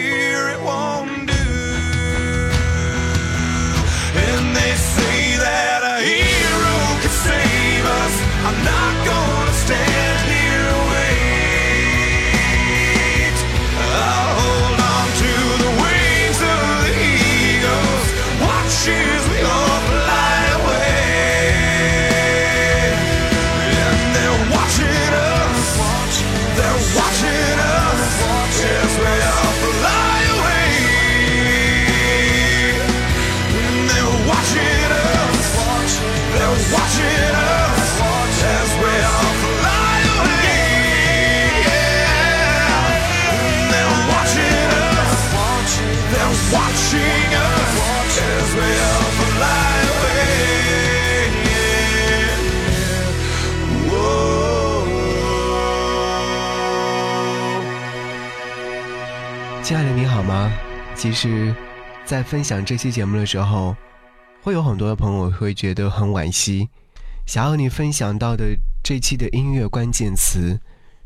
It won't 亲爱的，你好吗？其实，在分享这期节目的时候，会有很多的朋友会觉得很惋惜。想要你分享到的这期的音乐关键词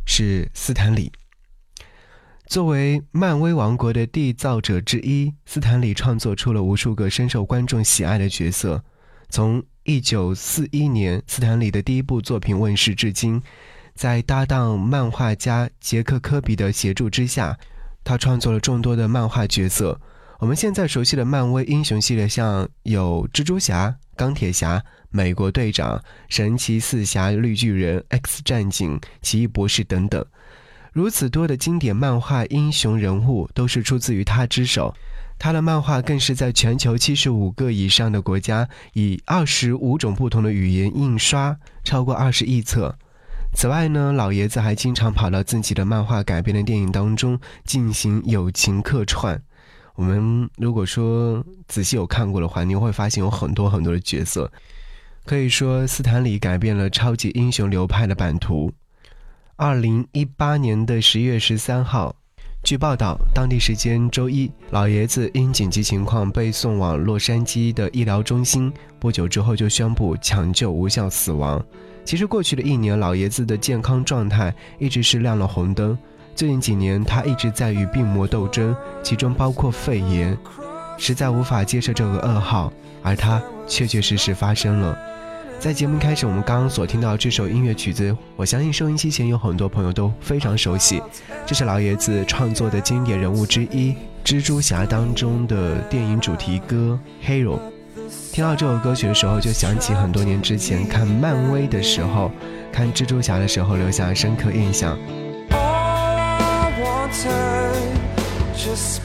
是斯坦李。作为漫威王国的缔造者之一，斯坦李创作出了无数个深受观众喜爱的角色。从1941年斯坦李的第一部作品问世至今，在搭档漫画家杰克·科比的协助之下，他创作了众多的漫画角色。我们现在熟悉的漫威英雄系列，像有蜘蛛侠、钢铁侠、美国队长、神奇四侠、绿巨人、X 战警、奇异博士等等。如此多的经典漫画英雄人物都是出自于他之手，他的漫画更是在全球七十五个以上的国家，以二十五种不同的语言印刷超过二十亿册。此外呢，老爷子还经常跑到自己的漫画改编的电影当中进行友情客串。我们如果说仔细有看过的话，你会发现有很多很多的角色。可以说，斯坦李改变了超级英雄流派的版图。二零一八年的十一月十三号，据报道，当地时间周一，老爷子因紧急情况被送往洛杉矶的医疗中心，不久之后就宣布抢救无效死亡。其实过去的一年，老爷子的健康状态一直是亮了红灯。最近几年，他一直在与病魔斗争，其中包括肺炎，实在无法接受这个噩耗，而他确确实实发生了。在节目开始，我们刚刚所听到这首音乐曲子，我相信收音机前有很多朋友都非常熟悉，这是老爷子创作的经典人物之一《蜘蛛侠》当中的电影主题歌《Hero》。听到这首歌曲的时候，就想起很多年之前看漫威的时候，看蜘蛛侠的时候留下深刻印象。I wanted just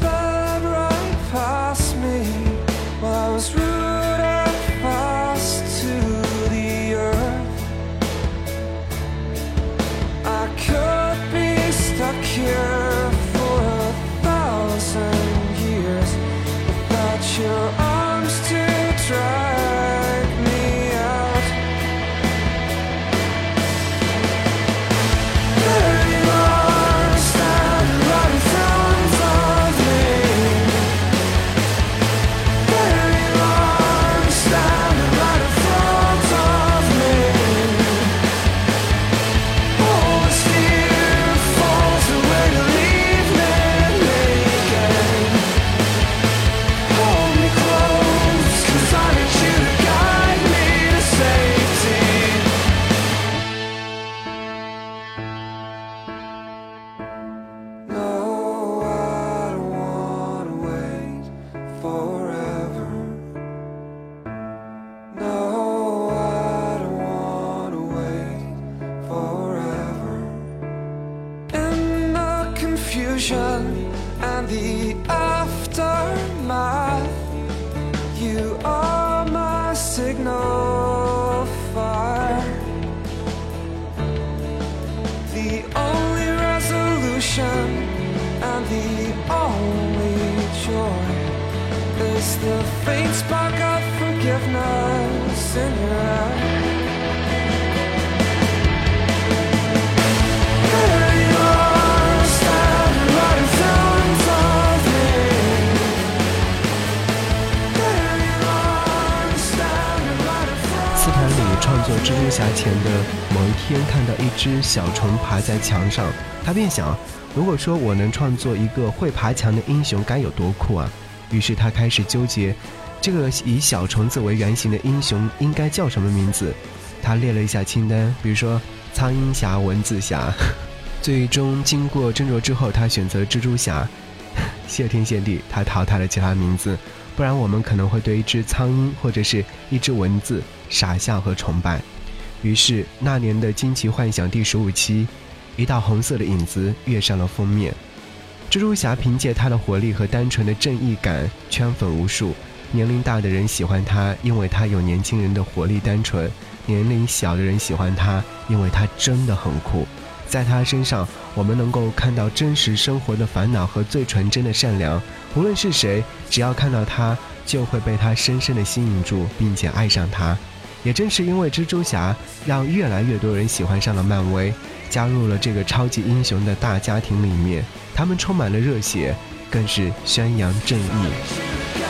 signal fire. The only resolution and the only joy is the faint spark of forgiveness in your eye. 做蜘蛛侠前的某一天，看到一只小虫爬在墙上，他便想：如果说我能创作一个会爬墙的英雄，该有多酷啊！于是他开始纠结，这个以小虫子为原型的英雄应该叫什么名字。他列了一下清单，比如说苍蝇侠、蚊子侠。最终经过斟酌之后，他选择蜘蛛侠。谢天谢地，他淘汰了其他名字，不然我们可能会对一只苍蝇或者是一只蚊子傻笑和崇拜。于是那年的《惊奇幻想》第十五期，一道红色的影子跃上了封面。蜘蛛侠凭借他的活力和单纯的正义感圈粉无数，年龄大的人喜欢他，因为他有年轻人的活力单纯；年龄小的人喜欢他，因为他真的很酷。在他身上，我们能够看到真实生活的烦恼和最纯真的善良。无论是谁，只要看到他，就会被他深深的吸引住，并且爱上他。也正是因为蜘蛛侠，让越来越多人喜欢上了漫威，加入了这个超级英雄的大家庭里面。他们充满了热血，更是宣扬正义。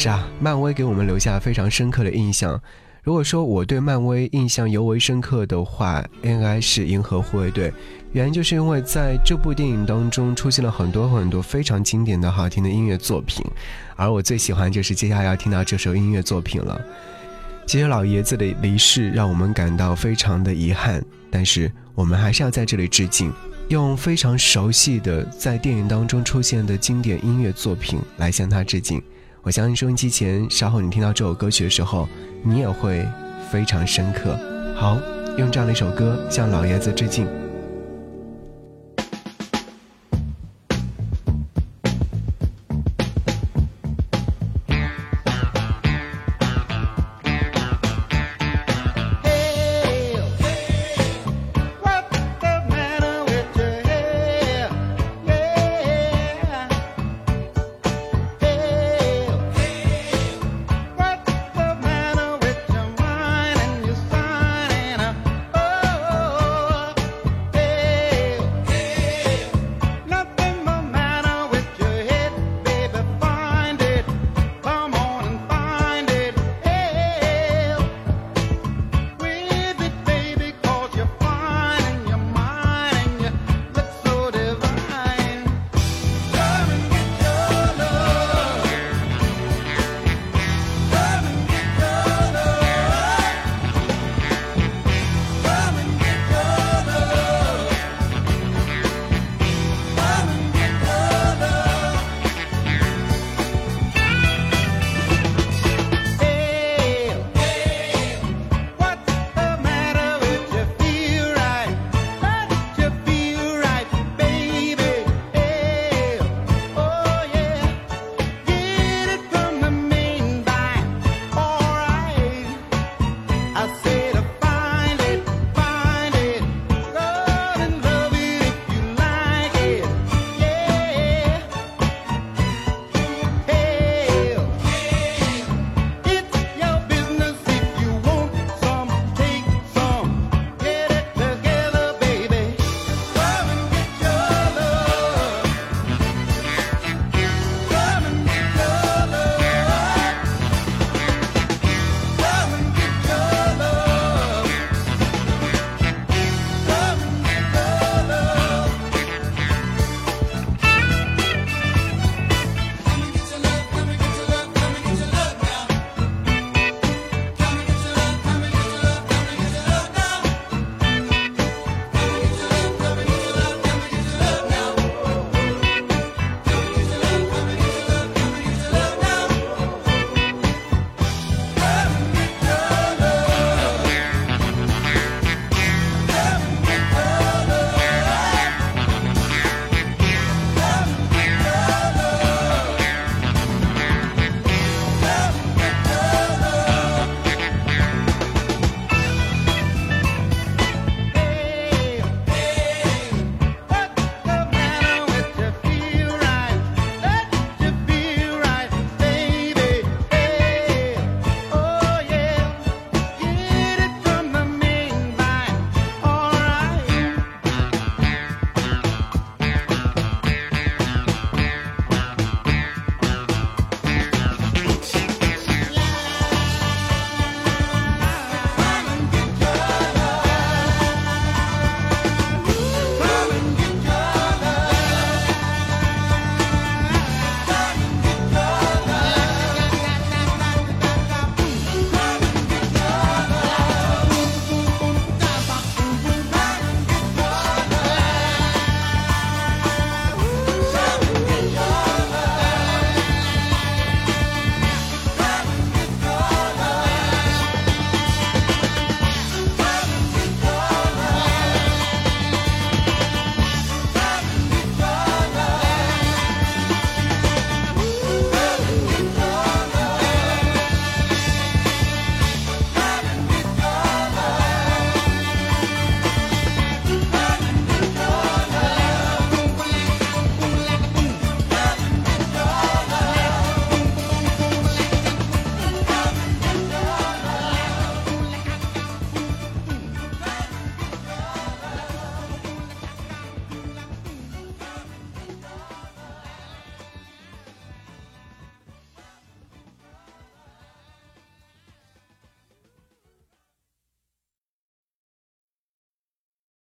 是啊，漫威给我们留下非常深刻的印象。如果说我对漫威印象尤为深刻的话，应该是《银河护卫队》，原因就是因为在这部电影当中出现了很多很多非常经典的好听的音乐作品，而我最喜欢就是接下来要听到这首音乐作品了。其实老爷子的离世让我们感到非常的遗憾，但是我们还是要在这里致敬，用非常熟悉的在电影当中出现的经典音乐作品来向他致敬。我相信收音机前，稍后你听到这首歌曲的时候，你也会非常深刻。好，用这样的一首歌向老爷子致敬。